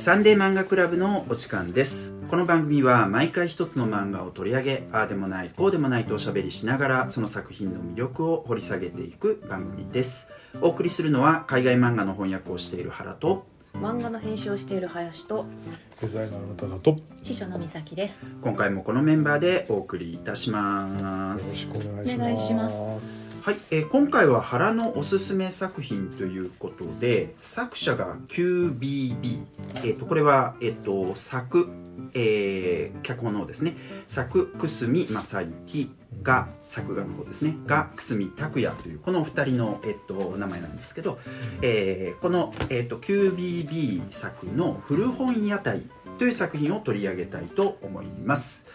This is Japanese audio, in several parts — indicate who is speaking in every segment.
Speaker 1: サンデー漫画クラブのお時間です。この番組は毎回一つの漫画を取り上げああでもないこうでもないとおしゃべりしながらその作品の魅力を掘り下げていく番組です。お送りするのは海外漫画の翻訳をしている原と
Speaker 2: 漫画の編集をしている林と
Speaker 3: デザイナーのただと。よ
Speaker 2: 秘書の美咲です。
Speaker 1: 今回もこのメンバーでお送りいたします。
Speaker 3: ろしくお願いします。
Speaker 2: お願いします
Speaker 1: はい、えー今回は原のおすすめ作品ということで作者が QBB、えー、とこれは、えー、と作、えー脚本の方ですね。作久住正幸が作画の方ですね。が久住拓也というこのお二人の、えっと名前なんですけど、えーこの、えー、と QBB 作の「古本屋台」という作品を取り上げたいと思います。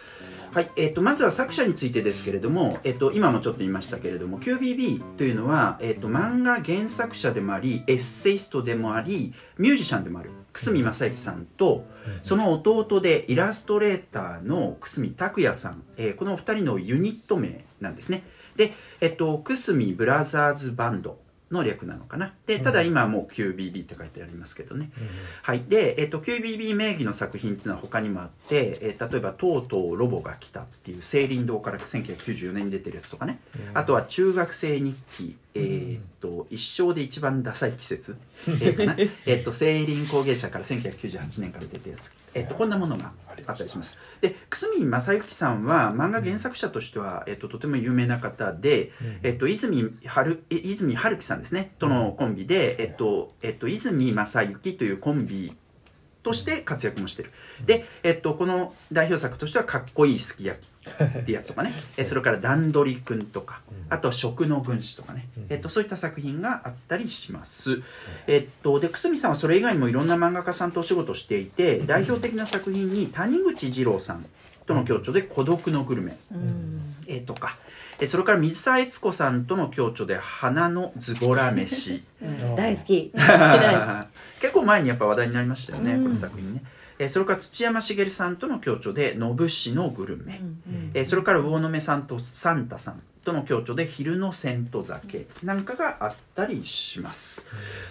Speaker 1: はいえー、とまずは作者についてですけれども、えー、と今もちょっと言いましたけれども QBB というのは、えー、と漫画原作者でもありエッセイストでもありミュージシャンでもある久住正幸さんとその弟でイラストレーターの久住拓也さん、えーこのお二人のユニット名なんですね。で、えっと、久住ブラザーズバンドの略なのかな。でただ今はもう QBB って書いてありますけどね、はい、で、えっと QBB 名義の作品っていうのは他にもあって、えー例えば「とうとうロボが来た」っていう青林堂から1994年に出てるやつとかね、あとは中学生日記、えーっと一生で一番ダサい季節、えーかなえーっと青林工芸社から1998年から出てるやつ、えーっとこんなものがあったりします。で久住正幸さんは漫画原作者としては、えーっととても有名な方で、えっと、泉春え泉春樹さんですね。とのコンビで、えっとえっと、泉正幸というコンビとして活躍もしてる。で、えっと、この代表作としては「かっこいいすき焼き」ってやつとかね。えそれから「段取りくん」とかあとは「食の軍師」とかね、えっと、そういった作品があったりします、えっと、で久住さんはそれ以外にもいろんな漫画家さんとお仕事をしていて代表的な作品に谷口二郎さんとの共著で「孤独のグルメ」
Speaker 2: うん。
Speaker 1: えーとか、えーそれから水沢悦子さんとの共著で「花のズボラ飯。
Speaker 2: 大好き。大」
Speaker 1: 結構前にやっぱ話題になりましたよね、
Speaker 2: うん。
Speaker 1: この作品ね、えーそれから土山茂さんとの共著で「のぶしのグルメ」えーそれから魚目さんとサンタさんとの共著で「昼の銭湯酒」なんかがあったりします。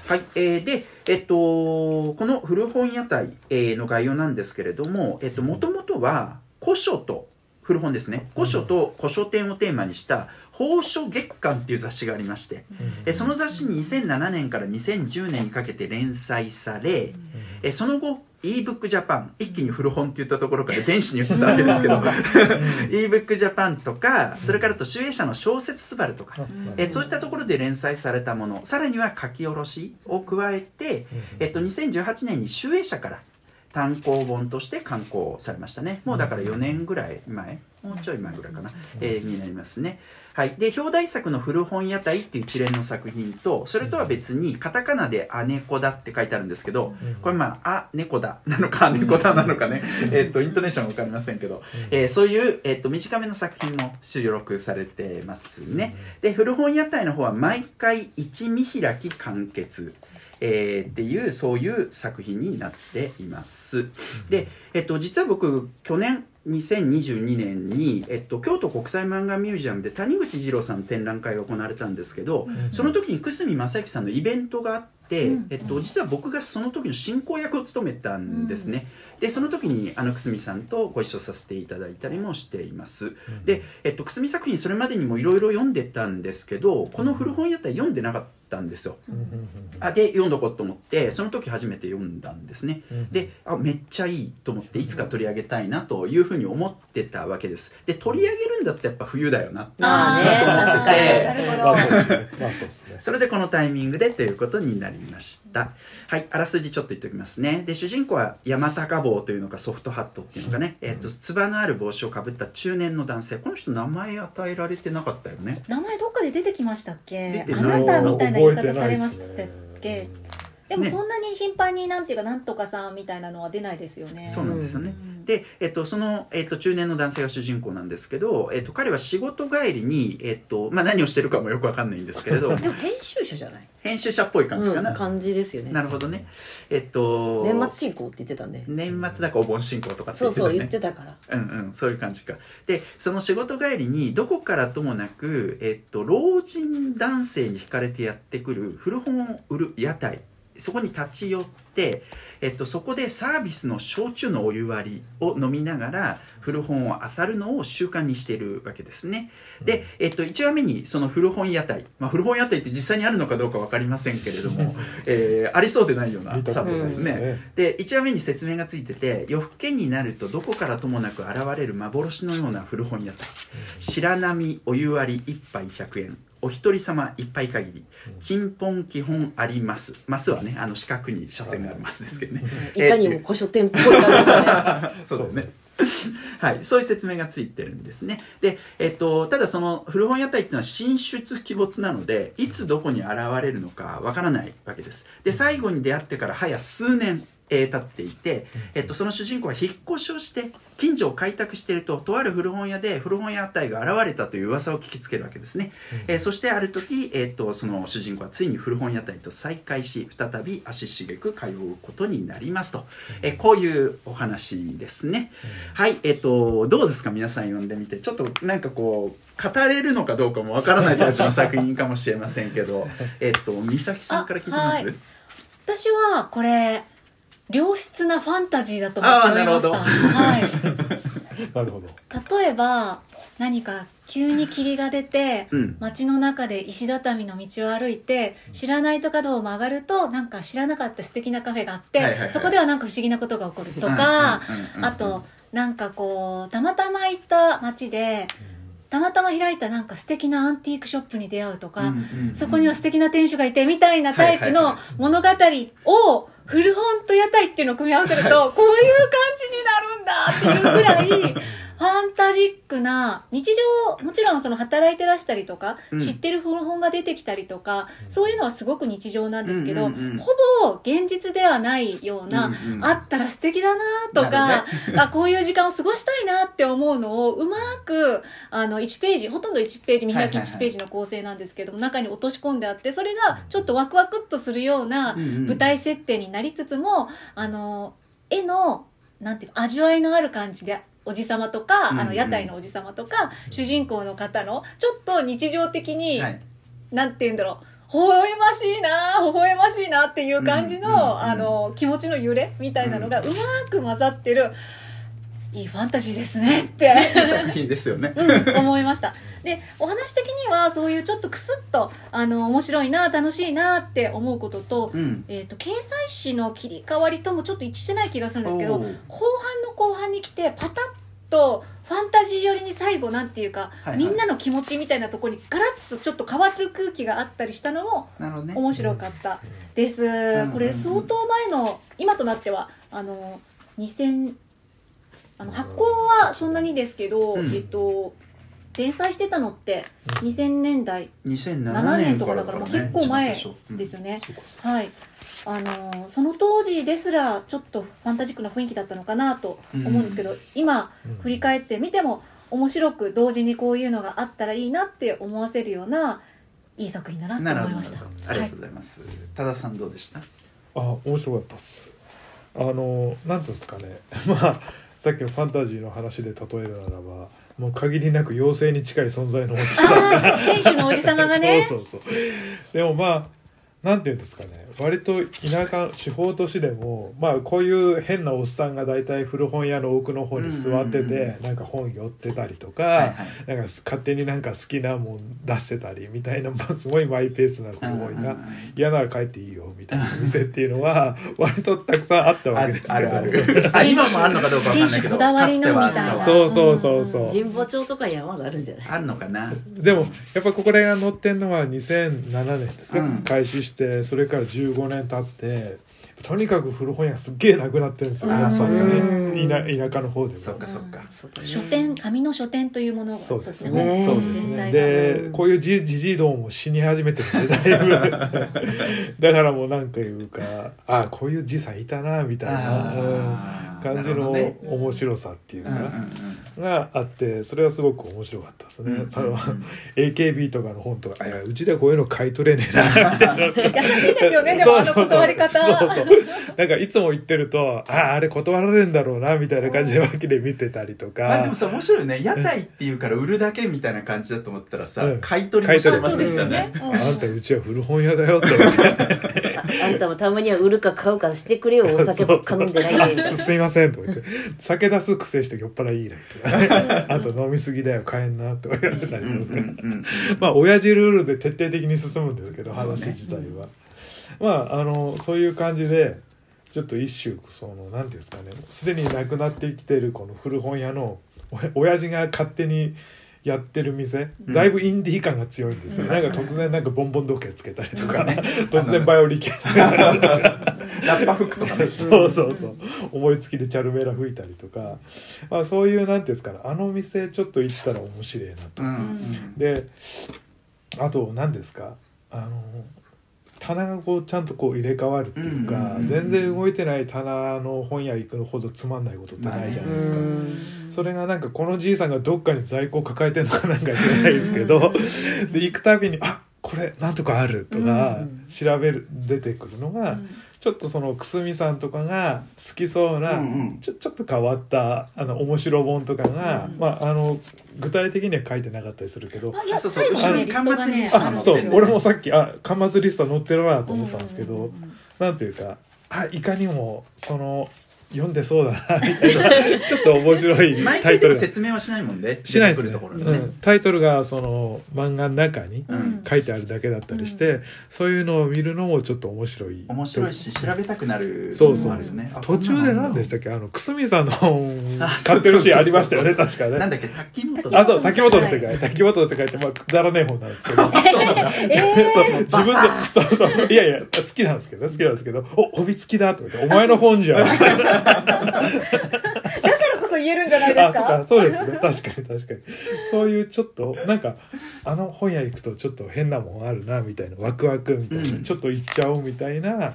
Speaker 1: はい、えーで、えっと、この古本屋台、えーの概要なんですけれども、えっと、もともとは古書と古本ですね。古書と古書店をテーマにした「宝書月間」っていう雑誌がありまして、えーその雑誌に2007年から2010年にかけて連載され、えーその後 ebook Japan 一気に古本って言ったところから電子に移ったわけですけど ebook Japan とかそれからあと集英社の小説すばるとか、えーそういったところで連載されたものさらには書き下ろしを加えて、えっと、2018年に集英社から単行本として刊行されましたね。もうだから4年ぐらい前もうちょい前ぐらいかな、えーになりますねはい。で表題作の「古本屋台」っていう一連の作品とそれとは別にカタカナで「あねこだ」って書いてあるんですけどこれまあ「あ猫だ」なのか「あ猫だ」なのかね。えっとイントネーションは分かりませんけど、えーそういう、えっと短めの作品も収録されてますね。で古本屋台の方は毎回一見開き完結。えーっていうそういう作品になっています。で、えっと、実は僕去年2022年に、えっと、京都国際漫画ミュージアムで谷口二郎さんの展覧会が行われたんですけど、その時に久住正幸さんのイベントがあって、
Speaker 2: うん。
Speaker 1: えっと、実は僕がその時の進行役を務めたんですね、でその時にあの久住さんとご一緒させていただいたりもしています。で、えっと、久住作品それまでにもいろいろ読んでたんですけどこの古本屋台読んでなかったんですよ。あで読んどこうと思ってその時初めて読んだんですね。であめっちゃいいと思っていつか取り上げたいなというふうに思ってたわけです。で取り上げるんだってやっぱ冬だよなって思って
Speaker 2: ね。
Speaker 1: て
Speaker 3: そ
Speaker 1: れでこのタイミングでということになりました。はいあらすじちょっと言っておきますね。で主人公は山高帽というのかソフトハットっていうのかね、えっとつばのある帽子をかぶった中年の男性。この人名前与えられてなかったよね。
Speaker 2: 名前どっかで出てきましたっけ？あ
Speaker 1: 出てない。
Speaker 2: なたみたいな言い方されましたっけ
Speaker 3: で
Speaker 2: も
Speaker 1: ね。
Speaker 2: そんなに頻繁になんていうかなんとかさんみたいなのは出ないですよね。
Speaker 1: そうなんですよね。
Speaker 2: うん
Speaker 1: で、えっと、その、えっと、中年の男性が主人公なんですけど、えっと、彼は仕事帰りに、えっとまあ、何をしてるかもよくわかんないんですけれど。
Speaker 4: でも編集者じゃない、
Speaker 1: 編集者っぽい感じかな、
Speaker 4: うん、感じですよね。
Speaker 1: なるほどね。えっと
Speaker 4: 年末進行って言ってたんで。
Speaker 1: 年末だかお盆進行とかって言ってたね。
Speaker 4: そうそう言ってたから。
Speaker 1: うんうん、そういう感じか。で、その仕事帰りに、どこからともなく、えっと、老人男性に惹かれてやってくる古本を売る屋台、そこに立ち寄って、ええっと、そこでサービスの焼酎のお湯割りを飲みながら古本を漁るのを習慣にしているわけですね。で、えっと、1話目にその古本屋台、まあ、古本屋台って実際にあるのかどうか分かりませんけれども、えーありそうでないようなサービスでね
Speaker 3: ね。
Speaker 1: で1話目に説明がついてて夜更けになるとどこからともなく現れる幻のような古本屋台。白波お湯割り1杯100円お一人様1杯限り。チンポン基本あります。マスはねあの四角に車線がありますですけどね。
Speaker 4: いかにも古書店っぽい感じですね。
Speaker 1: そうだね。はい、そういう説明がついてるんですね。で、えっと、ただその古本屋台っていうのは進出鬼没なのでいつどこに現れるのかわからないわけです。で最後に出会ってから早数年、えー経っていて、えっと、その主人公は引っ越しをして近所を開拓しているととある古本屋で古本屋台が現れたという噂を聞きつけるわけですね、えーそしてある時、えっとその主人公はついに古本屋台と再会し再び足しげく通うことになりますと、えーこういうお話ですね、はい、えっ、と、どうですか、皆さん読んでみて、ちょっとなんかこう。語れるのかどうかもわからないタイプの作品かもしれませんけど、えっと、美咲さんから聞いてます？
Speaker 2: あはい。私はこれ良質なファンタジーだと思って
Speaker 1: あー
Speaker 2: 読みましたはい。
Speaker 3: なるほど。
Speaker 2: 例えば何か急に霧が出て
Speaker 1: うん、
Speaker 2: 街の中で石畳の道を歩いて知らないと角を曲がるとなんか知らなかった素敵なカフェがあって、
Speaker 1: はいはいはい。
Speaker 2: そこではなんか不思議なことが起こるとか、
Speaker 1: うんうんうんうん
Speaker 2: あとなんかこうたまたま行った街でたまたま開いたなんか素敵なアンティークショップに出会うとか、そこには素敵な店主がいてみたいなタイプの物語を古本と屋台っていうのを組み合わせると、こういう感じになるんだっていうぐらいファンタジックな日常もちろんその働いてらしたりとか、
Speaker 1: うん。
Speaker 2: 知ってる古本が出てきたりとかそういうのはすごく日常なんですけど、
Speaker 1: うんうんうん。
Speaker 2: ほぼ現実ではないような、
Speaker 1: うんうん
Speaker 2: あったら素敵だなと
Speaker 1: な
Speaker 2: か
Speaker 1: る、
Speaker 2: あこういう時間を過ごしたいなって思うのをうまくあの1ページほとんど1ページ見開き
Speaker 1: はいはいはい
Speaker 2: 1ページの構成なんですけども、中に落とし込んであってそれがちょっとワクワクっとするような
Speaker 1: うんうん
Speaker 2: 舞台設定になりつつもあの絵のなんていうか味わいのある感じでおじさまとか、あの屋台のおじさまとか主人公の方のちょっと日常的に、
Speaker 1: はい。
Speaker 2: なんて言うんだろう微笑ましいな微笑ましいなっていう感じの,、あの気持ちの揺れみたいなのがうまく混ざってる、いいファンタジーですねって。
Speaker 1: いい作品ですよね。
Speaker 2: うん思いました。でお話的にはそういうちょっとクスッとあの面白いな楽しいなって思うことと,、
Speaker 1: うん。
Speaker 2: えー、と掲載誌の切り替わりともちょっと一致してない気がするんですけど後半の後半に来てパタッとファンタジー寄りに最後なんていうか、
Speaker 1: はいはい。
Speaker 2: みんなの気持ちみたいなところにガラッとちょっと変わる空気があったりしたのも。面白かったです、
Speaker 1: ん。
Speaker 2: これ相当前の今となってはあの2000あの発行はそんなにですけど、
Speaker 1: うん。
Speaker 2: えっと連載してたのって2000年代。
Speaker 1: 2007
Speaker 2: 7
Speaker 1: 年
Speaker 2: 年とかだからもう結構前ですよね、
Speaker 3: そうかそう
Speaker 2: はい。あのその当時ですらちょっとファンタジックな雰囲気だったのかなと思うんですけど、今
Speaker 3: うん。
Speaker 2: 振り返ってみても面白く同時にこういうのがあったらいいなって思わせるようないい作品だなって
Speaker 1: なるほど。
Speaker 2: 思い。ました。
Speaker 1: ありがとうございます。多田さんどうでした？
Speaker 3: あ面白かったっす。あのなんていうんですかね。まあさっきのファンタジーの話で例えるならばもう限りなく妖精に近い存在のおじさんが。
Speaker 2: ああ店主のおじさまがね。
Speaker 3: そうそうそう。でもまあなんていうんですかね。割と田舎地方都市でもまあこういう変なおっさんが大体古本屋の奥の方に座っててなんか本寄ってたりとか、
Speaker 1: はいはい。
Speaker 3: なんか勝手になんか好きなもん出してたりみたいな、まあ、すごいマイペースな古本屋嫌なら帰っていいよみたいな店っていうのは 割とたくさんあったわけですけど。
Speaker 1: あ今もあるのかどうかわかんないけど。
Speaker 2: 店主こだわりのみたいな
Speaker 3: そうそうそうそう、
Speaker 4: 神保町とか山があるんじゃない？
Speaker 1: あるのかな。
Speaker 3: でもやっぱここら辺が載ってんのは2007年ですね、
Speaker 1: うん。
Speaker 3: 開始してそれから15年経ってとにかく古本屋すっげえなくなってるんですよ、
Speaker 1: あそうか
Speaker 3: ね田田舎の方でも。
Speaker 1: そっかそっか。
Speaker 2: 書店紙の書店というものが
Speaker 3: そうです
Speaker 2: よ
Speaker 3: ね。
Speaker 4: ね。
Speaker 3: そうですね。で、こういうじじじいどもも死に始めてるんで、だいぶ。だからもうなんかいうか、あこういうじいさんいたな、みたいな、感じの面白さっていう
Speaker 1: うんうん
Speaker 3: か、があって、それはすごく面白かったですね。
Speaker 1: うん
Speaker 3: その AKB とかの本とか、あいやうちではこういうの買い取れねえな、みたいな。
Speaker 2: 優しいですよねでもあの断り方
Speaker 3: そうそうなんかいつも言ってるとあああれ断られるんだろうなみたいな感じで脇で見てたりとか、
Speaker 1: まあでもさ面白いよね。屋台っていうから売るだけみたいな感じだと思ったらさ、
Speaker 3: うん。
Speaker 1: 買い取りもしてます
Speaker 2: そうです
Speaker 1: みたいなね
Speaker 2: よね。うん
Speaker 3: あんたうちは古本屋だよって思って
Speaker 4: あんたもたまには売るか買うかしてくれよ お酒ばっか飲んでないで。
Speaker 3: あすいませんとか言って。酒出す癖して酔っ払いいねと。かねあと飲みすぎだよ買えんなとか言われたりとか、
Speaker 1: うんうんうん
Speaker 3: まあ親父ルールで徹底的に進むんですけど話自体は、まああのそういう感じでちょっと一種そのなんていうんですかね。すでになくなってきてるこの古本屋のお親父が勝手にやってる店
Speaker 1: うん。
Speaker 3: だいぶインディー感が強いんですよ、
Speaker 1: うん。
Speaker 3: なんか突然なんかボンボン時計つけたりとか、
Speaker 1: ね
Speaker 3: 突然バイオリン。
Speaker 1: ラッパ服とかね。
Speaker 3: そうそうそう。思いつきでチャルメラ吹いたりとか、まあ、そういうなんていうんですかね。あの店ちょっと行ったら面白いなと。
Speaker 1: う。ん。
Speaker 3: であと何ですか？あの棚がこうちゃんとこう入れ替わるっていうか、
Speaker 1: うんうんうんうん。
Speaker 3: 全然動いてない棚の本屋行くのほどつまんないことってないじゃないですか。それがなんかこのじいさんがどっかに在庫抱えてるのかなんか知らないですけどで行くたびに「あこれなんとかある」とか
Speaker 4: うん。
Speaker 3: 調べる出てくるのがちょっとそのくすみさんとかが好きそうな、
Speaker 1: うんうん。
Speaker 3: ちょちょっと変わったあの面白本とかが、
Speaker 2: うん
Speaker 3: まああの具体的には書いてなかったりするけど。
Speaker 2: あいや
Speaker 1: そうそう。
Speaker 3: 俺もさっきあ端末リスト載ってるなと思ったんですけど、
Speaker 2: うんうんうん。
Speaker 3: なんていうかあいかにもその読んでそうだなみたいな。ちょっと面白い
Speaker 1: 毎回でも
Speaker 3: タイトルが。
Speaker 1: 説明はしないもんね。
Speaker 3: しないですね。
Speaker 1: 出てくるところにね。
Speaker 3: うん、タイトルがその漫画の中に
Speaker 1: うん。
Speaker 3: 書いてあるだけだったりして、そういうのを見るのもちょっと面白い。
Speaker 1: 面白いし調べたくなる
Speaker 3: そうそう
Speaker 1: のもあるよね。あ
Speaker 3: 途中で何でした
Speaker 1: っ
Speaker 3: っけあのくすみさんの本
Speaker 1: あ
Speaker 3: 買ってるシーンありましたよね
Speaker 1: そう
Speaker 3: 確かね。
Speaker 1: なんだっけ滝本
Speaker 3: あそう滝本の世界。滝本の世界ってまあくだらねえ本なんですけど。そう自分でそうそう。いやいや好きなんですけど好きなんですけど「お帯付きだ」とか言って「お前の本じゃん」
Speaker 2: だからこそ言えるんじゃないですか？
Speaker 3: あそうかそうですね。確かに確かに。そういうちょっとなんかあの本屋行くとちょっと変なもんあるなみたいなワクワクみたいな、
Speaker 1: うん。
Speaker 3: ちょっと行っちゃおうみたいな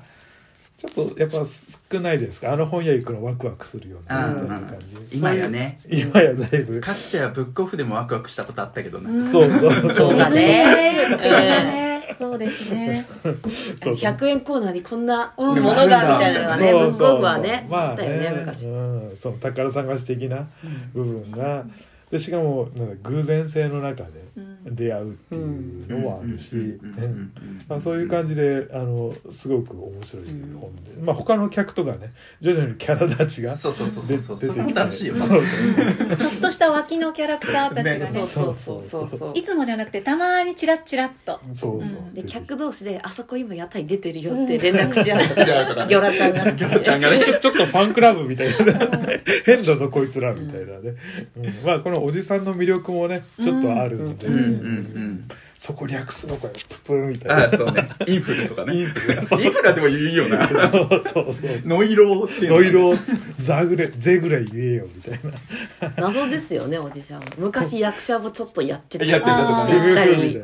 Speaker 3: ちょっとやっぱ少ないですか？あの本屋行くのワクワクするような
Speaker 1: うん
Speaker 3: みたいな感じ。
Speaker 1: 今やね。
Speaker 3: 今やだいぶ。
Speaker 1: かつてはブックオフでもワクワクしたことあったけどね
Speaker 3: そうそうそう。
Speaker 4: そうだね。
Speaker 2: ねそうですね。
Speaker 3: そうそう。
Speaker 4: 100円コーナーにこんな
Speaker 2: うん
Speaker 4: ものがみたいなのがねブック
Speaker 3: そうそう
Speaker 4: オフはね
Speaker 3: まあ
Speaker 4: あったよね昔。
Speaker 3: うん、そう宝探し的な部分がでしかもなんか偶然性の中で
Speaker 2: うん。
Speaker 3: 出会うっていうのもあるし、まあ、そういう感じであのすごく面白い本で、まあ他の客とかね徐々にキャラ立ちが
Speaker 1: そうそうそうそうそう
Speaker 3: 出
Speaker 1: それも楽しいよね
Speaker 3: そうそう
Speaker 2: ちょっとした脇のキャラクターたちがね
Speaker 1: ね
Speaker 4: そうそうそうそうそう
Speaker 2: いつもじゃなくてたまにチラッチラッと
Speaker 3: そうそう
Speaker 2: うん。
Speaker 4: で客同士で「あそこ今屋台出てるよ」って連絡し合うとかギョラちゃん。が
Speaker 1: ギョロちゃん。がね
Speaker 3: ちょちょっとファンクラブみたいなね変だぞこいつらみたいなね、うん。まあこのおじさんの魅力もねちょっとあるんで、
Speaker 1: うん。うんうん
Speaker 3: そこ略すのかよププみたいな。
Speaker 1: あそうね。インフルとかね。イン
Speaker 3: インフル
Speaker 1: でも言うよな。
Speaker 3: そうそうそう。
Speaker 1: ノイローっていうの
Speaker 3: ノイローザぐらいゼぐらい言えよみたいな。
Speaker 4: 謎ですよねおじちゃん昔役者もちょっとやってた。り
Speaker 1: やってたと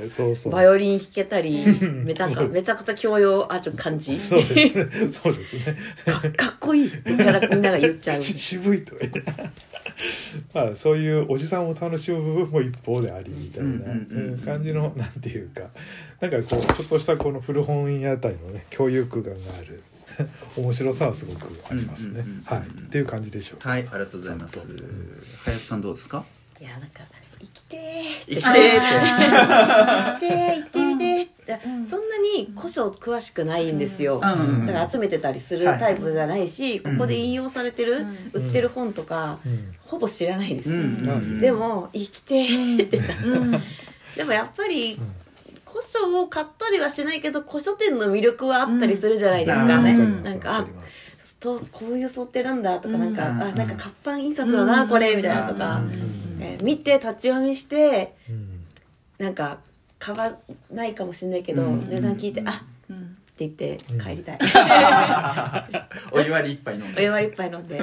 Speaker 1: か
Speaker 3: そうそう
Speaker 4: バイオリン弾けたり
Speaker 3: ん
Speaker 4: めたかめちゃくちゃ教養ある感じ。
Speaker 3: そうですね。そうですね。
Speaker 4: か かっこいいってみんなみんなが言っちゃう。
Speaker 3: し渋いとか言って まあそういうおじさんを楽しむ部分も一方でありみたいな感じのなんていうかなんかこうちょっとしたこの古本屋台のね共有空間がある 面白さはすごくありますね。はい。っていう感じでしょう。か
Speaker 1: はいありがとうございます。林さんどうですか？
Speaker 4: いやなんかてー
Speaker 1: 生きてーって。
Speaker 4: 生きてー行ってみてーって。
Speaker 2: うん。
Speaker 4: そんなに古書詳しくないんですよ、
Speaker 1: うん。うん
Speaker 4: だから集めてたりするタイプじゃないし、ここで引用されてる、
Speaker 2: う
Speaker 4: 売ってる本とか、
Speaker 3: うん。
Speaker 4: ほぼ知らないです、
Speaker 1: うんうん
Speaker 4: でも生きてーって。
Speaker 2: うん。
Speaker 4: でもやっぱり古書を買ったりはしないけど古書店の魅力はあったりするじゃないですか、
Speaker 1: うん。
Speaker 2: うん。
Speaker 3: わかります
Speaker 4: なんか
Speaker 3: わかります
Speaker 4: とこういう想定なんだとかなんか、
Speaker 1: うん。
Speaker 4: あなんか活版印刷だな、
Speaker 2: うん。
Speaker 4: これみたいなとか、
Speaker 1: うん
Speaker 4: えー見て立ち読みして
Speaker 3: うん。
Speaker 4: なんか買わないかもしれないけど、
Speaker 1: うん。
Speaker 4: 値段聞いて、あっ
Speaker 2: うん。
Speaker 4: って言って帰りたい、
Speaker 1: お湯割り一杯飲んで。
Speaker 4: お湯割り一杯飲んで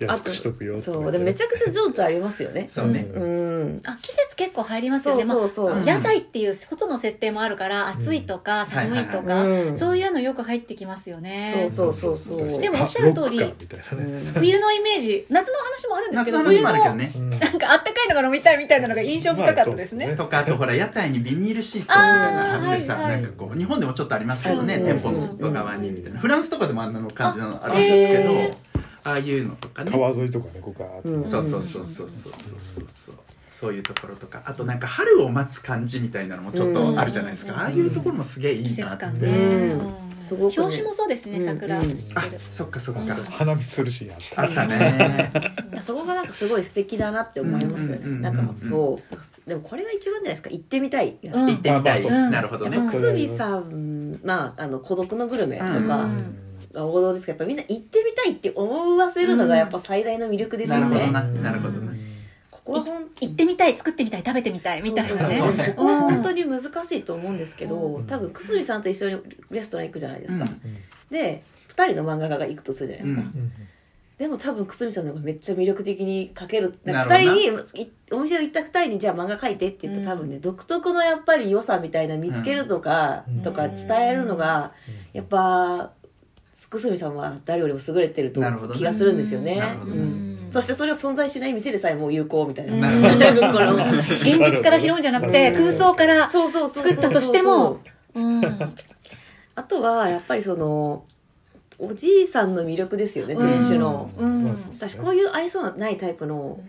Speaker 3: 安くしとくよ
Speaker 4: そうでめちゃくちゃ情緒ありますよね。
Speaker 1: そうね。
Speaker 4: うん。
Speaker 2: あ季節結構入りますよね。まあ
Speaker 4: そうそう、
Speaker 1: うん。
Speaker 2: 屋台っていう外の設定もあるから暑いとか寒いとか、
Speaker 4: はい。はいはい
Speaker 2: そういうのよく入ってきますよね。
Speaker 4: そうそうそうそう。
Speaker 2: でもおっしゃる通り
Speaker 3: ね。
Speaker 4: うん。
Speaker 2: 冬のイメージ夏の話もあるんですけ
Speaker 1: 夏の話
Speaker 2: ど冬の
Speaker 1: もあるけどね。
Speaker 3: うん。
Speaker 2: なんかあったかいのが飲みたいみたいなのが印象深かったですね,、
Speaker 3: まあ
Speaker 1: とかあとほら屋台にビニールシートみたいなの貼ってさ
Speaker 2: はいはい
Speaker 1: なんかこう日本でもちょっとありますけどね
Speaker 4: うん。
Speaker 1: 店舗の外側にみたいなフランスとかでもあんなの感じのあるん
Speaker 2: あ
Speaker 1: ですけどああいうのとかね。
Speaker 3: 川沿いとかねここがあって
Speaker 4: うん。
Speaker 1: そうそうそうそうそうそうそう。そういうところとか。あとなんか春を待つ感じみたいなのもちょっとあるじゃないですか、
Speaker 4: うん。
Speaker 1: ああいうところもすげえいいなって、
Speaker 4: すごくね。
Speaker 2: 表紙もそうですね
Speaker 4: うん
Speaker 2: 桜、
Speaker 4: うん。
Speaker 1: あ
Speaker 2: る
Speaker 1: そっかそっか、
Speaker 2: うん。
Speaker 3: 花見するシーンあった
Speaker 1: あったね。
Speaker 4: そこがなんかすごい素敵だなって思います。よね、なんかそう。でもこれが一番じゃないですか。行ってみたい、
Speaker 2: うん。
Speaker 1: 行ってみたい、なるほどね。
Speaker 4: くすびさんまああの孤独のグルメと
Speaker 1: うん
Speaker 4: かが王道ですけどやっぱみんな行ってみたいって思わせるのがやっぱ最大の魅力ですよね、
Speaker 1: なるほどな。なるほどね
Speaker 4: ここはほん
Speaker 2: 行ってみたい作ってみたい食べてみたいみたいなね。
Speaker 1: そうね
Speaker 4: ここは本当に難しいと思うんですけど、
Speaker 3: うん。
Speaker 4: 多分くすびさんと一緒にレストラン行くじゃないですか、
Speaker 1: うん。
Speaker 4: で2人の漫画家が行くとするじゃないですか、
Speaker 1: うん。
Speaker 4: でも多分くすみさんの方がめっちゃ魅力的に描ける。
Speaker 1: な
Speaker 4: なんか
Speaker 1: るほどな。
Speaker 4: 2人にいお店を行った2人にじゃあ漫画描いてって言ったら多分ね、独特のやっぱり良さみたいな見つけるとか、
Speaker 3: うん。
Speaker 4: とか伝えるのがやっぱくすみさんは誰よりも優れてると気がするんですよね。そしてそれは存在しない店でさえもう有効みたいな、
Speaker 2: 現実から拾うんじゃなくて
Speaker 3: うん
Speaker 2: 空想から作ったとしても。うん。
Speaker 4: あとはやっぱりそのおじいさんの魅力ですよね店主の、私こういう愛想のないタイプの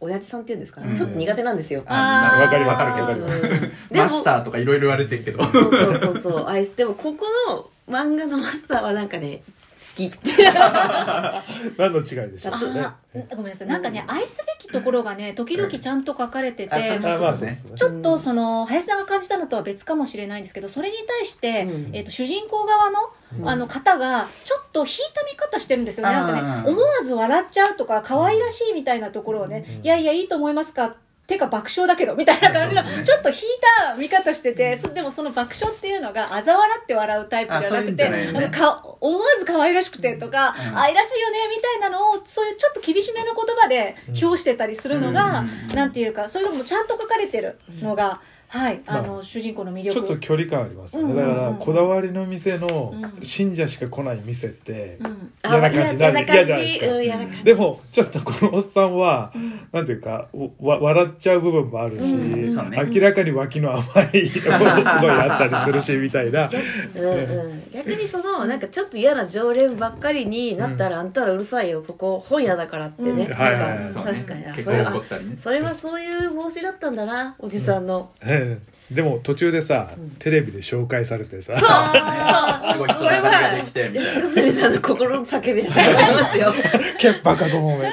Speaker 4: 親父さんっていうんですか、
Speaker 1: うん。
Speaker 4: ちょっと苦手なんですよ、
Speaker 1: あ
Speaker 3: わかります
Speaker 1: わかる
Speaker 3: わかります
Speaker 4: でも
Speaker 1: マスターとかいろいろ言われてるけど。
Speaker 4: そうそうそうそう。あいでもここの漫画のマスターはなんかね好き。
Speaker 3: 何の違いでしょうね。
Speaker 2: ごめんなさい。なんかね愛すべきところがね時々ちゃんと書かれてて
Speaker 1: う
Speaker 3: あまあね。
Speaker 2: ちょっとその林さんが感じたのとは別かもしれないんですけどそれに対して、
Speaker 4: うん。
Speaker 2: えー、と主人公側の,、
Speaker 3: うん。
Speaker 2: あの方がちょっと引いた見方してるんですよね。なんかね思わず笑っちゃうとか可愛らしいみたいなところをね、
Speaker 3: うん。
Speaker 2: いやいやいいと思いますかてか爆笑だけどみたいな感じのちょっと引いた見方しててそでもその爆笑っていうのが嘲笑って笑うタイプじゃなくて
Speaker 1: ういうね。
Speaker 2: か思わず可愛らしくてとか、
Speaker 1: うん。
Speaker 2: 愛らしいよねみたいなのをそういうちょっと厳しめの言葉で表してたりするのが、
Speaker 1: うん。
Speaker 2: なんていうかそういうのもちゃんと書かれてるのが、はいあの、
Speaker 3: まあ
Speaker 2: 主人公の魅力。
Speaker 3: ちょっと距離感ありますよね、
Speaker 2: うんうんうん
Speaker 3: だからこだわりの店の
Speaker 2: うん
Speaker 3: 信者しか来ない店って、
Speaker 2: うん。
Speaker 3: 嫌な感じになる
Speaker 4: 嫌
Speaker 3: じ。ゃないですか。でもちょっとこのおっさんは、なんていうかわ笑っちゃう部分もあるし、
Speaker 2: うん
Speaker 1: そうね。
Speaker 3: 明らかに脇の甘いところすごいあったりするしみたいな。
Speaker 4: うんうん、逆にそのなんかちょっと嫌な常連ばっかりになったら、あんたらうるさいよ。ここ本屋だからってね、
Speaker 2: うん。
Speaker 4: なんか、
Speaker 3: はいはいはい。
Speaker 1: そうね
Speaker 4: 確かに。それはそういう帽子だったんだなおじさんの、
Speaker 3: ええ でも途中でさ、
Speaker 4: うん。
Speaker 3: テレビで紹介されてさ。
Speaker 1: すごい人
Speaker 4: これ
Speaker 1: だかりが
Speaker 4: は
Speaker 1: できてみたいな
Speaker 4: くすみさんの心の叫びだと思いますよ「
Speaker 3: ケッバカどもめ」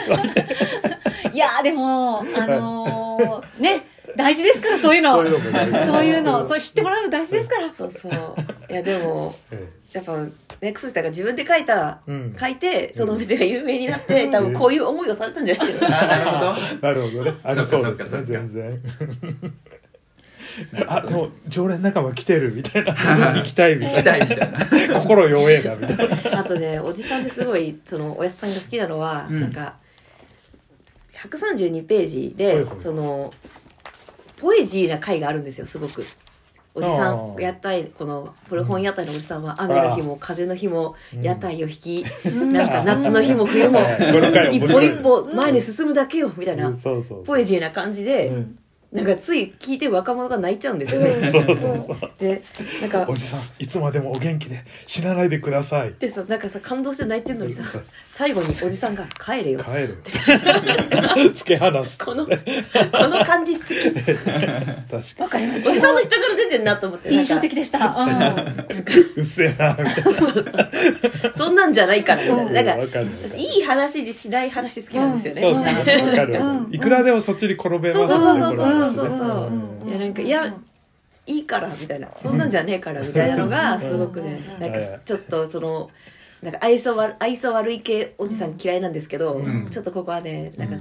Speaker 2: いやーでもあのーね大事ですからそういうの。
Speaker 3: そういうのも大事。
Speaker 2: そういうの。そう知ってもらうの大事ですから。
Speaker 4: そうそう。いやでも
Speaker 3: え
Speaker 4: やっぱねくすみさんが自分で書いた
Speaker 3: えうん。
Speaker 4: 書いてそのお店が有名になって多分こういう思いをされたんじゃないですか。
Speaker 1: あなるほど。
Speaker 3: なるほどね。ありそうですね全然あでも常連仲間来てるみたいな。行きたいみ
Speaker 1: 行き
Speaker 3: たい
Speaker 1: たいみたいな。
Speaker 3: な心弱えなみたいな。
Speaker 4: あとねおじさんですごいそのおやつさんが好きなのは、
Speaker 1: うん。
Speaker 4: なんか132ページで、
Speaker 3: はいはい。
Speaker 4: そのポエジーな回があるんですよすごく。おじさん屋台この古本屋台のおじさんは雨の日も風の日も屋台を引き、なんか夏の日も冬も 一歩一歩前に進むだけよみたいな。
Speaker 3: うん。そうそう。
Speaker 4: ポエジーな感じで、
Speaker 3: うん
Speaker 4: なんかつい聞いて若者が泣いちゃうんですよね。
Speaker 3: そうそうそう
Speaker 4: でなんか
Speaker 3: おじさんいつまでもお元気で死なないでください。
Speaker 4: でさなんかさ感動して泣いてんのにさ
Speaker 3: そう
Speaker 4: 最後におじさんが「帰れよ」
Speaker 3: 帰る突き放す。
Speaker 4: このこの感じ好き。
Speaker 3: 確か
Speaker 2: わかります。
Speaker 4: おじさんの人から出てんなと思って
Speaker 2: 印象的でした、うん、
Speaker 3: にうっせえなみたいな。
Speaker 4: そうそうそんなんじゃないからみたいななんかいい話でしない話好きなんですよね、
Speaker 3: そうそうわかるわかる。
Speaker 2: うん。
Speaker 3: いくらでもそっちに転べます
Speaker 4: そうそうそういやなんかいやいいからみたいな。そんなんじゃねえからみたいなのがすごくね
Speaker 2: うん
Speaker 4: なんかちょっとそのなんか愛想悪愛想悪い系おじさん嫌いなんですけど、
Speaker 1: ん。
Speaker 4: ちょっとここはねなんか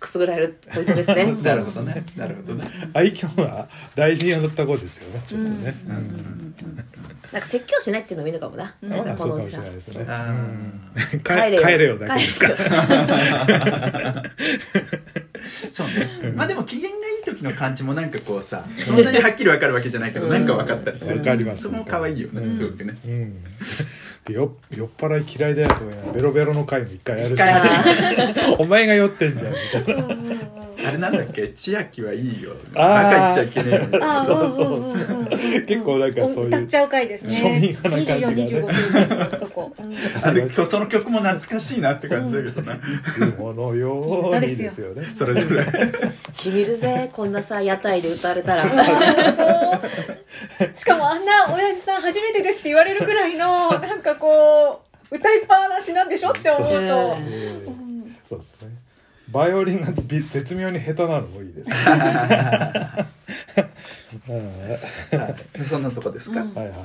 Speaker 4: くすぐられるポイントですね。
Speaker 1: なるほどね。なるほどね。
Speaker 3: 愛嬌は大事になった子ですよね。ちょっとね。
Speaker 4: なんか説教しないっていうのもいいのかもな、
Speaker 2: うん。
Speaker 4: な
Speaker 3: うかも
Speaker 4: このおじさん。
Speaker 3: しれないですね。
Speaker 4: 帰れよ。
Speaker 3: 帰れよだけですか。
Speaker 4: 帰れよ。
Speaker 1: そうね。まあでも機嫌がいい時の感じもなんかこうさそんなにはっきり分かるわけじゃないけどなんか分かったりする。
Speaker 3: わかります。
Speaker 1: それも可愛いよね。すごくね。
Speaker 3: うん。でよ酔っ払い嫌いだよとベロベロの回も一回やる。お前が酔ってんじゃんみたいな
Speaker 1: あれなんだっけ？千秋はいいよ。
Speaker 3: あー。
Speaker 1: バカ言っちゃいけねえよみたいな
Speaker 2: あ
Speaker 3: そう
Speaker 2: う。んうんうんうん
Speaker 3: 結構なんかそういう
Speaker 2: 歌っちゃう回ですね。
Speaker 3: 庶民派な感じがね。
Speaker 2: 24 25ページのとこ、うん
Speaker 1: あでその曲も懐かしいなって感じだけどな、
Speaker 3: いつものようにですよね。
Speaker 1: それぞれ。
Speaker 4: しみるぜこんなさ屋台で歌われたら。
Speaker 2: しかもあんな親父さん初めてですって言われるくらいのなんかこう歌いっぱなしなんでしょって思うと、
Speaker 4: そう
Speaker 3: ですねバイオリンがび絶妙に下手なのもいいですね。う ん
Speaker 1: はい。そんなとこですか、
Speaker 2: うん。
Speaker 3: はいはい。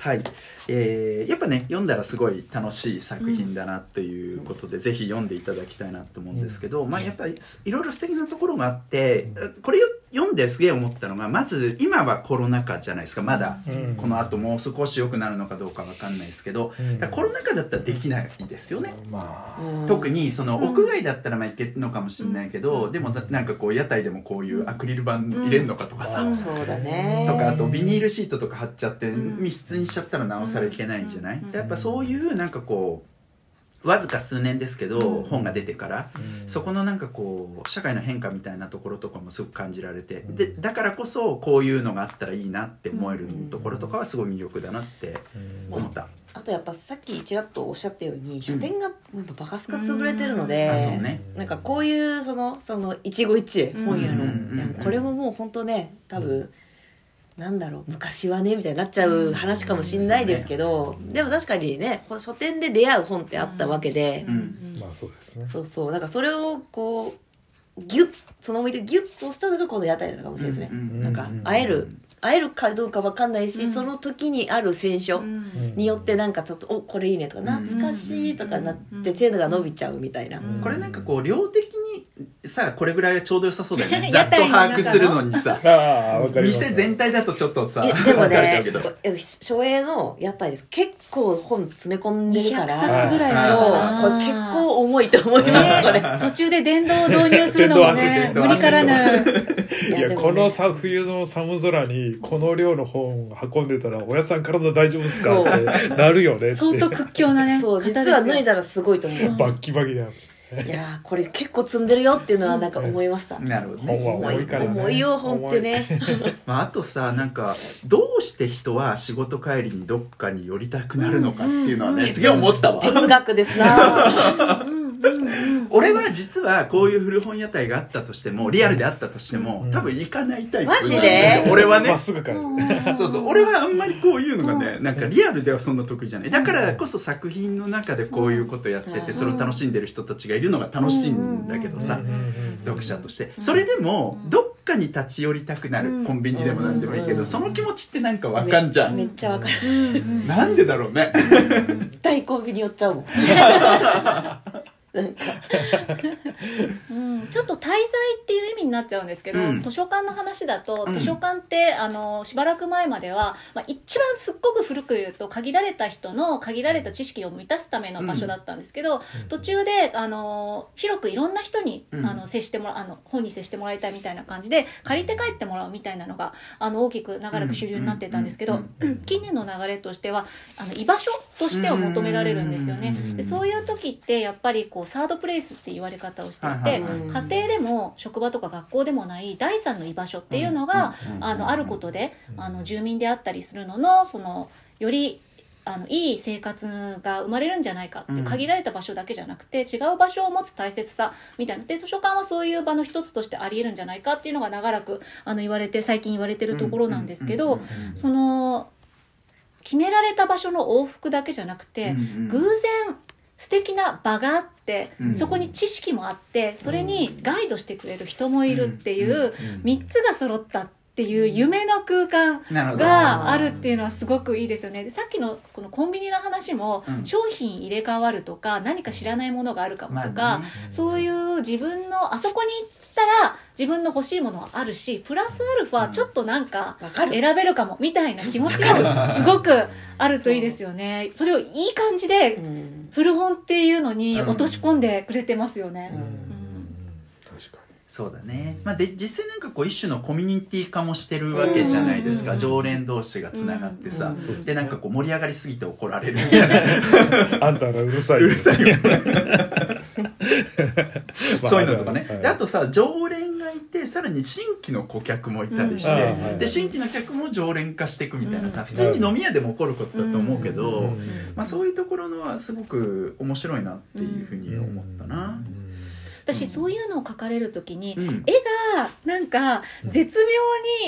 Speaker 1: はい、えーやっぱね読んだらすごい楽しい作品だなということで、ぜひ読んでいただきたいなと思うんですけど、まあやっぱりいろいろ素敵なところがあって、これを読んですげえ思ったのがまず今はコロナ禍じゃないですかまだ、
Speaker 3: うん。
Speaker 1: この後もう少し良くなるのかどうかわかんないですけど、コロナ禍だったらできないですよね。
Speaker 3: まあ。
Speaker 4: うん。
Speaker 1: 特にその
Speaker 2: うん
Speaker 1: 屋外だったらまあいけるのかもしれないけど、でもななんかこう屋台でもこういうアクリル板入れるのかとかさ、
Speaker 3: うん。
Speaker 4: そうだね。
Speaker 1: とかあとビニールシートとか貼っちゃって
Speaker 2: うん。
Speaker 1: 密室にしちゃったらなおさらいけないじゃない、
Speaker 2: うん。
Speaker 1: でやっぱそういうなんかこうわずか数年ですけど、
Speaker 2: うん。
Speaker 1: 本が出てから、
Speaker 3: うん。
Speaker 1: そこのなんかこう社会の変化みたいなところとかもすごく感じられて、
Speaker 3: うん。
Speaker 1: でだからこそこういうのがあったらいいなって思えるところとかはすごい魅力だなって
Speaker 3: うん。
Speaker 1: 思った、
Speaker 4: あとやっぱさっきちらっとおっしゃったように書店がやっぱバカスカ潰れてるので、
Speaker 1: うね。
Speaker 4: なんかこういうそのその一期一会本屋の、これももう本当ね多分、なんだろう昔はねみたいになっちゃう話かもしれないですけど、でも確かにね書店で出会う本ってあったわけで、
Speaker 1: うん。
Speaker 3: まあそうですね。
Speaker 4: そうそう。だからそれをこうギュッその思い出をギュッとしたのがこの屋台なのかもしれないですね、
Speaker 1: うん
Speaker 4: なんか会える会えるかどうかわかんないし、
Speaker 2: うん。
Speaker 4: その時にある選書
Speaker 2: うん。
Speaker 4: によってなんかちょっと「おこれいいね」とか「
Speaker 1: うん
Speaker 4: 懐かしい」とかなっ
Speaker 2: うん。
Speaker 4: て手が伸びちゃうみたいな、
Speaker 2: うん。
Speaker 1: これなんかこう量的にさこれぐらいがちょうど良さそうだよね。ざ
Speaker 2: 屋
Speaker 1: っと把握するのにさ。店全体だとちょっとさ
Speaker 4: でもね初映の屋台です。結構本詰め込んでるから。
Speaker 2: 200冊ぐらい
Speaker 4: そうこれ結構重いと思いますこれ、
Speaker 2: ね途中で電動を導入するのもね
Speaker 1: 電動
Speaker 2: 無理からぬ。
Speaker 3: いやこのさ冬の寒空にこの量の本運んでたら「おやさん体大丈夫っすか?」ってなるよねって。
Speaker 2: 相当屈強なね
Speaker 4: そう実は脱いだらすごいと思いま
Speaker 3: バッキバキである。
Speaker 4: すいやーこれ結構積んでるよっていうのはなんか思いました、
Speaker 1: なるほどね。
Speaker 3: 重いからね。
Speaker 4: 重いよ本ってね。
Speaker 1: まあ、あとさなんかどうして人は仕事帰りにどっかに寄りたくなるのかっていうのはね、
Speaker 2: うん。
Speaker 1: すげえ思ったわ。
Speaker 4: 哲学ですな
Speaker 1: 俺は実はこういう古本屋台があったとしてもリアルであったとしても、
Speaker 3: うん
Speaker 1: 多分行かないタイプ
Speaker 4: マジで？
Speaker 1: 俺はね。
Speaker 3: まっすぐから。
Speaker 2: うん。
Speaker 1: そうそう。俺はあんまりこういうのがね
Speaker 2: う
Speaker 1: なんかリアルではそんな得意じゃない。だからこそ作品の中でこういうことやって
Speaker 4: うん。
Speaker 1: てそれを楽しんでる人たちがいるのが楽しいんだけどさ読者として。それでもどっかに立ち寄りたくなるコンビニでも何でもいいけ
Speaker 4: うん。
Speaker 1: どその気持ちってなんかわかんじゃん。
Speaker 4: めっちゃわかる。
Speaker 1: なんでだろうね。
Speaker 4: 大コンビニ寄っちゃうもん なんか。
Speaker 2: うん。ちょっと滞在っていう意味になっちゃうんですけど、
Speaker 1: うん。
Speaker 2: 図書館の話だと、
Speaker 1: うん。
Speaker 2: 図書館ってあのしばらく前までは、まあ、一番すっごく古く言うと限られた人の限られた知識を満たすための場所だったんですけど、途中であの広くいろんな人に、
Speaker 1: うん。
Speaker 2: あの接してもらあの本に接してもらいたいみたいな感じで借りて帰ってもらうみたいなのがあの大きく長らく主流になってたんですけど、近年の流れとしてはあの居場所としてを求められるんですよね。でそういう時ってやっぱりこうサードプレイスって言われ方をしていて、家庭でも職場とか学校でもない第三の居場所っていうのが、あのあることであの住民であったりするののそのよりあのいい生活が生まれるんじゃないかって限られた場所だけじゃなくて違う場所を持つ大切さみたいな。で図書館はそういう場の一つとしてありえるんじゃないかっていうのが長らくあの言われて最近言われてるところなんですけどその決められた場所の往復だけじゃなくて偶然素敵な場があって
Speaker 1: うん。
Speaker 2: そこに知識もあってそれにガイドしてくれる人もいるっていう3つが揃ったっていう夢の空間があるっていうのはすごくいいですよね。でさっきのこのコンビニの話も
Speaker 1: うん。
Speaker 2: 商品入れ替わるとか何か知らないものがあるかもとかそういう自分のあそこに行ったら自分の欲しいものはあるしプラスアルファちょっとなんか選べるかもみたいな気持ちがすごくあるといいですよね。それをいい感じで
Speaker 4: う。ん。
Speaker 2: 古本っていうのに落とし込んでくれてますよね。
Speaker 4: うん
Speaker 1: そうだね、まあ、で実際なんかこう一種のコミュニティ化もしてるわけじゃないですか、
Speaker 2: うん。
Speaker 1: 常連同士がつながってさ、
Speaker 3: で
Speaker 1: なんかこう盛り上がりすぎて怒られる。みたいな
Speaker 3: にあんたらうるさい
Speaker 1: うるさいよ。
Speaker 3: ま あ
Speaker 1: そういうのとかね、
Speaker 3: はい
Speaker 1: であとさ常連でさらに新規の顧客もいたりして、で新規の客も常連化していくみたいなさ、
Speaker 2: うん。
Speaker 1: 普通に飲み屋でも起こることだと思うけど、
Speaker 3: うん。
Speaker 1: まあ、そういうところのはすごく面白いなっていうふうに思ったな。
Speaker 2: 私そういうのを書かれるときに、
Speaker 1: うん。
Speaker 2: 絵がなんか絶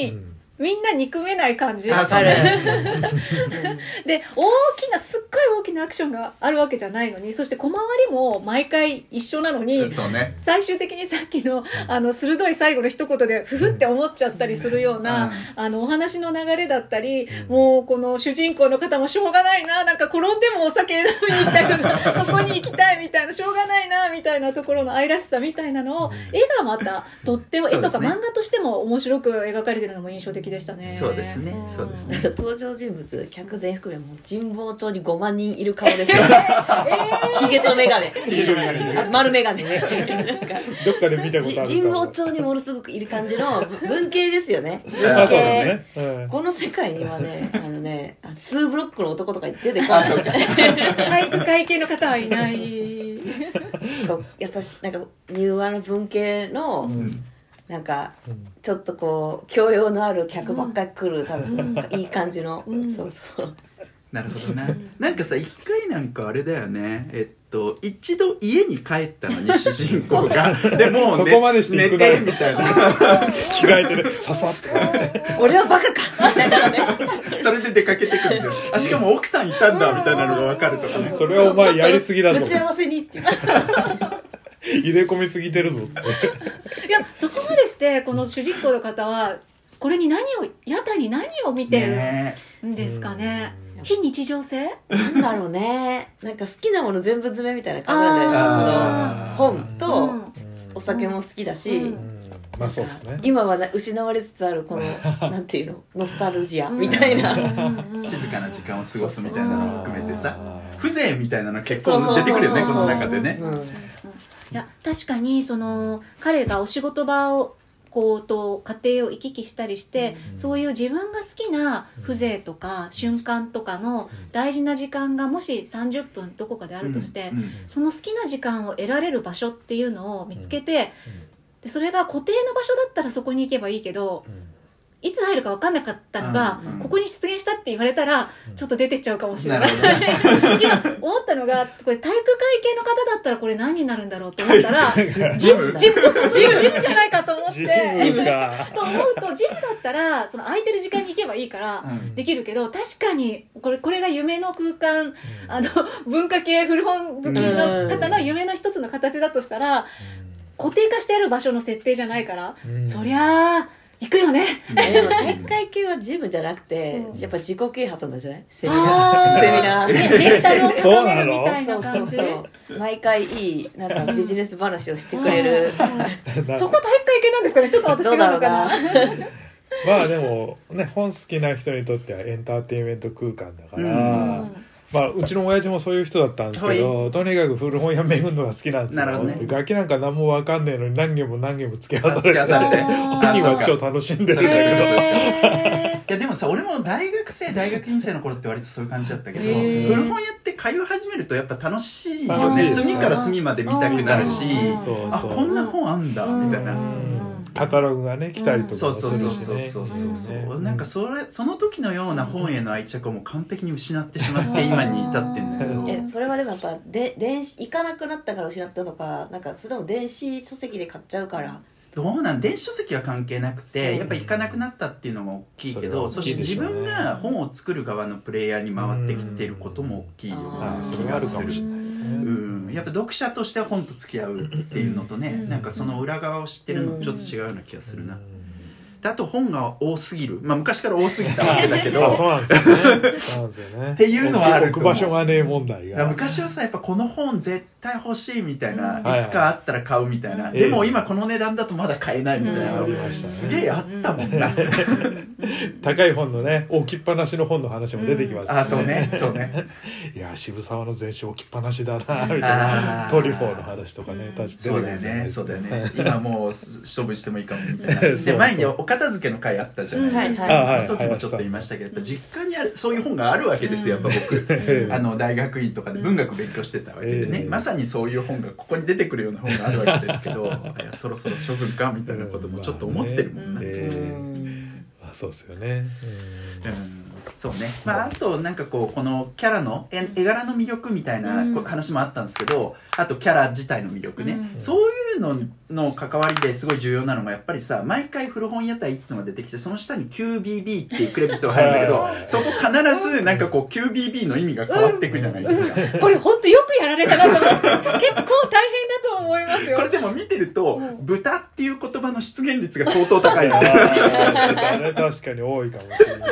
Speaker 2: 妙にみんな憎めない感じ、
Speaker 1: あそうね。
Speaker 2: で大きなすっごい大きなアクションがあるわけじゃないのにそして小回りも毎回一緒なのに
Speaker 1: そうね。
Speaker 2: 最終的にさっきのあの鋭い最後の一言でふふって思っちゃったりするような、あのお話の流れだったり、
Speaker 3: うん。
Speaker 2: もうこの主人公の方もしょうがないななんか転んでもお酒飲みに行きたいとか そこに行きたいみたいなしょうがないなみたいなところの愛らしさみたいなのを、
Speaker 3: うん。
Speaker 2: 絵がまたとっても絵とか漫画としても面白く描かれてるのも印象的でしたね。
Speaker 1: そうですね。
Speaker 2: ん。
Speaker 1: そうですね。
Speaker 4: 登場人物客全含めもう神保町に5万人いる顔ですよ。ひげと眼鏡。あ丸眼鏡。なんか
Speaker 3: どっかで見たことある
Speaker 4: 神保町にものすごくいる感じのぶ文系ですよね。
Speaker 1: あ
Speaker 3: あそう
Speaker 4: 文系、
Speaker 3: ですね。うん。
Speaker 4: この世界にはねあのねあ2ブロックの男とか出てこない。
Speaker 2: 体育会系の方はいない。
Speaker 4: 優しいなんか柔和の文系の、
Speaker 1: うん
Speaker 4: なんか
Speaker 3: うん。
Speaker 4: ちょっとこう教養のある客ばっかり来る、多分いい感じの、
Speaker 2: うん。
Speaker 4: そうそう。
Speaker 1: なるほどな。なんかさ一回なんかあれだよね。えっと一度家に帰ったのに主人公が。でもう、
Speaker 3: そこまでして
Speaker 1: 寝
Speaker 3: い。くな
Speaker 1: てみたいな。
Speaker 3: 着替えてねささって
Speaker 4: 俺はバカか。みたいなね
Speaker 1: それで出かけてくるんだよ。あしかも奥さんいたんだみたいなのが分かるとかね。
Speaker 3: それはお前やりすぎだぞ。
Speaker 4: 打ち合わせにって
Speaker 3: 入れ込みすぎてるぞ。って
Speaker 2: いやそこまでしてこの主人公の方はこれに何を屋台に何を見て
Speaker 1: ね
Speaker 2: るんですかね。
Speaker 3: うん。
Speaker 2: 非日常性？
Speaker 4: なんだろうね。なんか好きなもの全部詰めみたいな感じなんじゃないです
Speaker 1: あ
Speaker 4: か
Speaker 1: ー。
Speaker 4: その本と、
Speaker 2: うん。
Speaker 4: お酒も好きだし、
Speaker 2: うん。
Speaker 3: うん。まあそうですね。
Speaker 4: 今はな失われつつあるこの なんていうの？ノスタルジアみたいな、
Speaker 1: 静かな時間を過ごすみたいなのを含めてさ。風情みたいなの結構出てくるよねこの中でね。
Speaker 4: うん
Speaker 2: いや確かにその彼がお仕事場をこうと家庭を行き来したりして、
Speaker 3: うん。
Speaker 2: そういう自分が好きな風情とか瞬間とかの大事な時間がもし30分どこかであるとして、
Speaker 1: うん。
Speaker 2: その好きな時間を得られる場所っていうのを見つけて、でそれが固定の場所だったらそこに行けばいいけど
Speaker 3: うん
Speaker 2: いつ入るか分かんなかったのが、
Speaker 1: うんうん。
Speaker 2: ここに出現したって言われたら、
Speaker 3: うん。
Speaker 2: ちょっと出てっちゃうかもしれない。
Speaker 1: なるほどね。
Speaker 2: 今思ったのがこれ体育会系の方だったらこれ何になるんだろうって思ったら
Speaker 1: ジム？
Speaker 2: ジムそうそう ジムジムじゃないかと思って。
Speaker 3: ジムか。
Speaker 2: と思うとジムだったらその空いてる時間に行けばいいから
Speaker 1: うん。
Speaker 2: できるけど確かにこれこれが夢の空間あの文化系古本好きの方の夢の一つの形だとしたら固定化してある場所の設定じゃないから、
Speaker 3: うん。
Speaker 2: そりゃあ行くよね。
Speaker 4: えでも体育会系はジムじゃなくて、
Speaker 2: うん。
Speaker 4: やっぱ自己啓発なんじゃないセミナー。セミナー。
Speaker 2: ねメンタルを高めるみたい
Speaker 4: そうそう
Speaker 2: な感じ。
Speaker 4: そう。毎回いいなんかビジネス話をしてくれる。
Speaker 3: な
Speaker 2: そこ体育会系なんですかねちょっと私違う
Speaker 4: どうだろう
Speaker 2: のかな
Speaker 4: な。
Speaker 3: まあでもね本好きな人にとってはエンターテインメント空間だから、
Speaker 1: うん
Speaker 3: まあうちの親父もそういう人だったんですけど、とにかく古本屋巡るのが好きなんですよ。
Speaker 1: なるほどね。
Speaker 3: ガキなんか何も分かんねえのに何軒も何軒も付き合わされて。本人は超楽しんでるんだけど
Speaker 2: へ
Speaker 1: いやでもさ俺も大学生大学院生の頃って割とそういう感じだったけど古本屋って通い始めるとやっぱ楽しいよね。隅から隅まで見たくなるし
Speaker 2: うん。
Speaker 1: あこんな本あんだみたいな。
Speaker 2: うん
Speaker 3: カタログがね来たりとか
Speaker 1: そうそうそうそう
Speaker 3: るしね
Speaker 1: そうそうそう。
Speaker 3: ね
Speaker 1: なんかそれその時のような本への愛着をもう完璧に失ってしまって今に至ってんだけど。
Speaker 4: えそれはでもやっぱで電子行かなくなったから失ったのかなんかそれとも電子書籍で買っちゃうから
Speaker 1: どうなん電子書籍は関係なくて、
Speaker 4: うん。
Speaker 1: やっぱ行かなくなったっていうのが大きいけどそして自分が本を作る側のプレイヤーに回ってきてることも大きいよう
Speaker 4: うん。
Speaker 1: な気がする。うん、やっぱ読者としては本と付き合うっていうのとね、
Speaker 2: うん。
Speaker 1: なんかその裏側を知ってるのとちょっと違うような気がするな、
Speaker 3: うん
Speaker 1: であと本が多すぎる。まあ昔から多すぎたわけだけど。
Speaker 3: あそうなんですよね。そうなんですよね。
Speaker 1: っていうのはあると
Speaker 3: 置く
Speaker 1: 思う
Speaker 3: 場所がねえ問題が。
Speaker 1: 昔はさやっぱこの本絶対欲しいみたいな、
Speaker 2: うん。
Speaker 1: いつかあったら買うみたいな、
Speaker 2: うん
Speaker 1: でも今この値段だとまだ買えないみたいな、
Speaker 2: うん
Speaker 1: すげえあったもんな、
Speaker 3: 高い本のね置きっぱなしの本の話も出てきますし
Speaker 1: あそうね。そうね。
Speaker 3: いや渋沢の全集置きっぱなしだなみたい
Speaker 1: あ
Speaker 3: な。
Speaker 1: ー
Speaker 3: トリフォーの話とかね
Speaker 2: うん。
Speaker 3: 確かに出て
Speaker 1: そうだよ
Speaker 3: くるじゃない
Speaker 1: ね
Speaker 3: ですか。
Speaker 1: そうだよね。今もう処分してもいいかもみたいな。で前にお片付けの会あったじゃないですか、
Speaker 4: うんはい
Speaker 3: はい。
Speaker 1: あの時もちょっと言いましたけどやっぱ実家にあるそういう本があるわけですよやっぱ僕、
Speaker 3: ええ
Speaker 1: あの大学院とかで文学勉強してたわけでね、
Speaker 3: ええ
Speaker 1: まささにそういう本がここに出てくるような本があるわけですけど そろそろ処分かみたいなこともちょっと思ってるもんな、
Speaker 2: うん。
Speaker 3: え。ー
Speaker 4: うん
Speaker 3: あそうですよね。うん。
Speaker 1: うん。そうね、まあ、あとなんかこうこのキャラの絵絵柄の魅力みたいな話もあったんですけど、あとキャラ自体の魅力ね、
Speaker 2: うん。
Speaker 1: そういうのの関わりですごい重要なのがやっぱりさ毎回古本屋台いつも出てきてその下に QBB っていうクレジットが入るんだけど
Speaker 3: はい
Speaker 1: そこ必ずなんかこう QBB の意味が変わっていくじゃないですか。
Speaker 2: これ本当よくやられたなと思って結構大変だと思いますよ。
Speaker 1: これでも見てると
Speaker 2: うん「
Speaker 1: 豚」っていう言葉の出現率が相当高いん
Speaker 3: あ
Speaker 1: だ
Speaker 3: ーね確かに多いかもしれな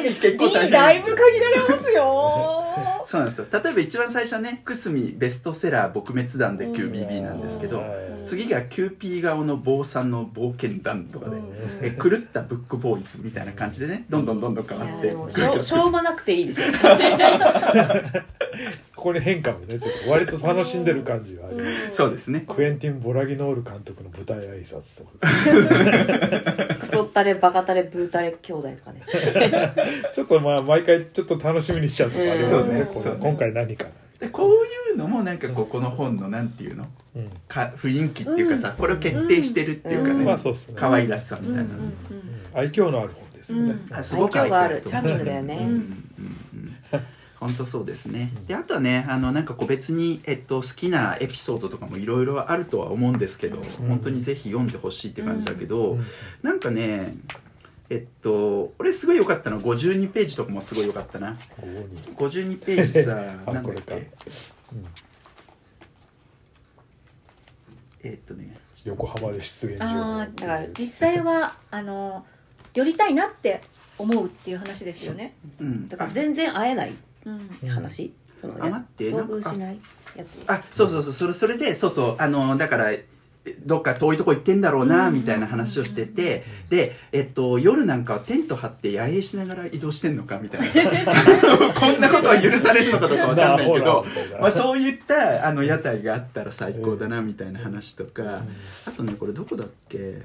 Speaker 3: い。
Speaker 1: B 結構大
Speaker 2: B
Speaker 1: 変
Speaker 2: だいぶ限られますよ
Speaker 1: そうなんですよ。例えば一番最初はね「くすみベストセラー撲滅団」で QBB なんですけど
Speaker 3: はい
Speaker 1: 次がキューピー顔の坊さんの冒険団とかで、
Speaker 2: うん。
Speaker 1: え狂ったブックボーイズみたいな感じでねどんどんどんどん変わって
Speaker 4: しょう しょうもなくていいですよ
Speaker 3: ここに変化もねちょっと割と楽しんでる感じがあります
Speaker 1: そうですね。
Speaker 3: クエンティン・ボラギノール監督の舞台挨拶とか。
Speaker 4: クソタレバカタレブータレ兄弟とかね。
Speaker 3: ちょっとまあ毎回ちょっと楽しみにしちゃうとこあります
Speaker 1: うん。
Speaker 3: ね
Speaker 1: うね。
Speaker 3: の今回何か。な
Speaker 1: でこういうのもなんかこうこの本のなんていうの？
Speaker 3: うん。
Speaker 1: か雰囲気っていうかさ、これを決定してるっていうかね、
Speaker 4: うん。
Speaker 3: まあそうっすね。
Speaker 1: 可愛らしさみたいな、
Speaker 2: うん。うん。
Speaker 3: 愛嬌のある本ですよね。
Speaker 2: うん。
Speaker 1: あす
Speaker 4: 愛
Speaker 1: ごく
Speaker 4: 嬌がある。チャーミングだよね、
Speaker 1: うん。うん。うん本当そうですね。であとはねあのなんか個別に、えっと、好きなエピソードとかもいろいろあるとは思うんですけど、
Speaker 3: うん。
Speaker 1: 本当にぜひ読んでほしいって感じだけど、
Speaker 3: うん。
Speaker 1: なんかねえっと俺すごい良かったの52ページとかもすごい良かったな。
Speaker 3: ここに
Speaker 1: 52ページさ
Speaker 3: あ
Speaker 1: なんだっ
Speaker 3: これか。
Speaker 1: けえっとね。
Speaker 3: 横浜で出現
Speaker 2: あだから実際はあの寄りたいなって思うっていう話ですよね、
Speaker 1: うん。
Speaker 4: だから全然会えない
Speaker 2: うん、
Speaker 4: 話、その
Speaker 1: あ待って
Speaker 4: 遭遇しないやつ。
Speaker 1: あそうそうそうそれそれでそうそうあのだからえどっか遠いとこ行ってんだろうな
Speaker 2: うん
Speaker 1: みたいな話をしててで、えっと、夜なんかはテント張って野営しながら移動してんのかみたいなさ。こんなことは許されるのかどうかわかんないけど、まあ、そういったあの屋台があったら最高だなみたいな話とか、あとねこれどこだっけ？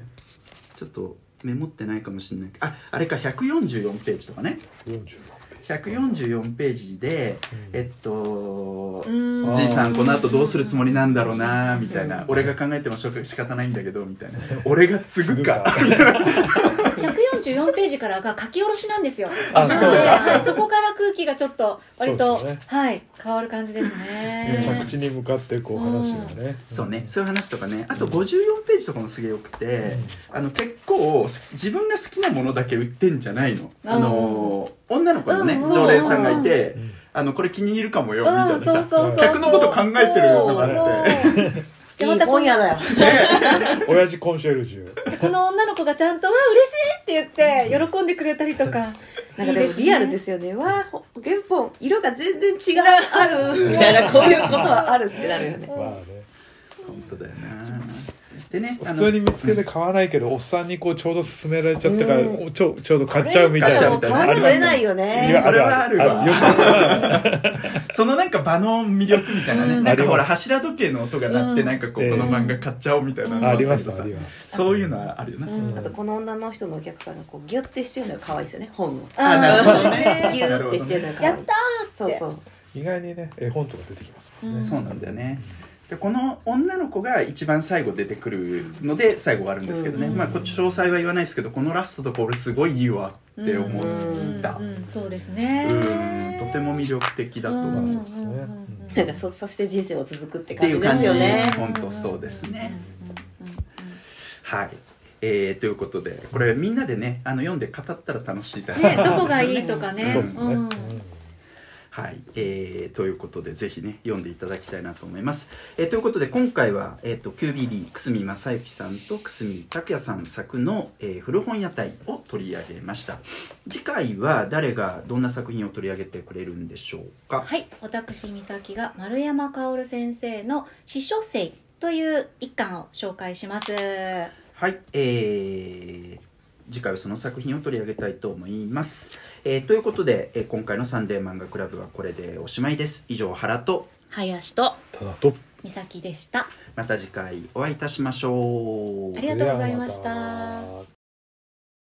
Speaker 1: ちょっとメモってないかもしれないああれか144ページとかね。
Speaker 3: 46
Speaker 1: 144ページで
Speaker 3: うん。
Speaker 1: えっと
Speaker 2: うん。
Speaker 1: じいさんこの後どうするつもりなんだろうなみたいな。俺が考えてもしょ仕方ないんだけどみたいな。俺が継ぐか。
Speaker 3: 継ぐか
Speaker 2: 144ページからが書き下ろしなんですよ。
Speaker 3: あ
Speaker 2: なので、
Speaker 3: そうだ
Speaker 2: はい、そこから空気がちょっと割と、
Speaker 3: ね。
Speaker 2: はい変わる感じですね。
Speaker 3: 着地に向かってこう話がね。
Speaker 1: そうね。そういう話とかね。あと54ページとかもすげえよくてあの結構自分が好きなものだけ売ってんじゃないの。あの女の子のね
Speaker 2: うん。
Speaker 1: 常連さんがいて
Speaker 3: うん。
Speaker 1: あのこれ気に入るかもよ
Speaker 2: うん
Speaker 1: みたいなさ
Speaker 2: そうそうそう
Speaker 1: 客のこと考えてるのがあって。
Speaker 4: いい本屋だよ。
Speaker 3: 親父コンシェルジュ。
Speaker 2: この女の子がちゃんと「わ嬉しい!」って言って喜んでくれたりとか。
Speaker 4: なんかでもリアルですすよね。わあほ原本色が全然違う。あ るみたいなこういうことはあるってなるよね。
Speaker 3: まあね。
Speaker 1: 本当だよなでねあ
Speaker 3: 普
Speaker 1: の
Speaker 3: 通に見つけて買わないけどおっさんにこうちょうど勧められちゃったから
Speaker 4: うん。
Speaker 3: おちょちょうど買っちゃうみたいな。
Speaker 1: 買
Speaker 4: わざるを得な。いよね。
Speaker 3: いや
Speaker 1: それはあるわ。そのなんか場の魅力みたいなね、
Speaker 2: うん。
Speaker 1: なんかほら柱時計の音が鳴って、
Speaker 2: うん
Speaker 1: なんかこう、
Speaker 3: ええ
Speaker 1: この漫画買っちゃおうみたいなの
Speaker 3: ありますあります。
Speaker 1: そういうのはあるよな、
Speaker 2: うん。
Speaker 4: あとこの女の人のお客さんがこうギュッてしてるのが可愛いですよね。本を。
Speaker 1: あなるほどね。
Speaker 4: ギュッてしてるのが可愛い。
Speaker 2: やったーって。
Speaker 4: そうそう。
Speaker 3: 意外にね絵本とか出てきますもんね。
Speaker 2: うん。
Speaker 1: そうなんだよねでこの女の子が一番最後出てくるので最後終わるんですけどね、
Speaker 4: うん
Speaker 1: まあこっち詳細は言わないですけどこのラストとか俺すごいいいわって思った。
Speaker 2: うんうんそうですね。
Speaker 1: うん。とても魅力的だと思う、
Speaker 2: うん
Speaker 3: そうですね
Speaker 4: なんかそそして人生を続くって感じで
Speaker 1: いう感じ
Speaker 4: すよね
Speaker 1: 本当そうですね。
Speaker 2: うんうんうん
Speaker 1: はい。えー、ということでこれみんなでねあの読んで語ったら楽しいだ
Speaker 2: うんね。どこがいいとかね。
Speaker 3: そうですね。
Speaker 2: ん
Speaker 1: はい、えーということでぜひね読んでいただきたいなと思います。えーということで今回は、えー、と QBB 久住正幸さんと久住拓也さん作の、えー古本屋台を取り上げました。次回は誰がどんな作品を取り上げてくれるんでしょうか？
Speaker 2: はい私美咲が丸山薫先生の「司書生」という一巻を紹介します。
Speaker 1: はい、えー次回はその作品を取り上げたいと思います。えーということで、えー今回のサンデー漫画クラブはこれでおしまいです。以上原と
Speaker 2: 林と
Speaker 3: ただと
Speaker 2: 美咲でした
Speaker 1: また次回お会いいたしましょう。
Speaker 2: ありがとうございまし
Speaker 3: た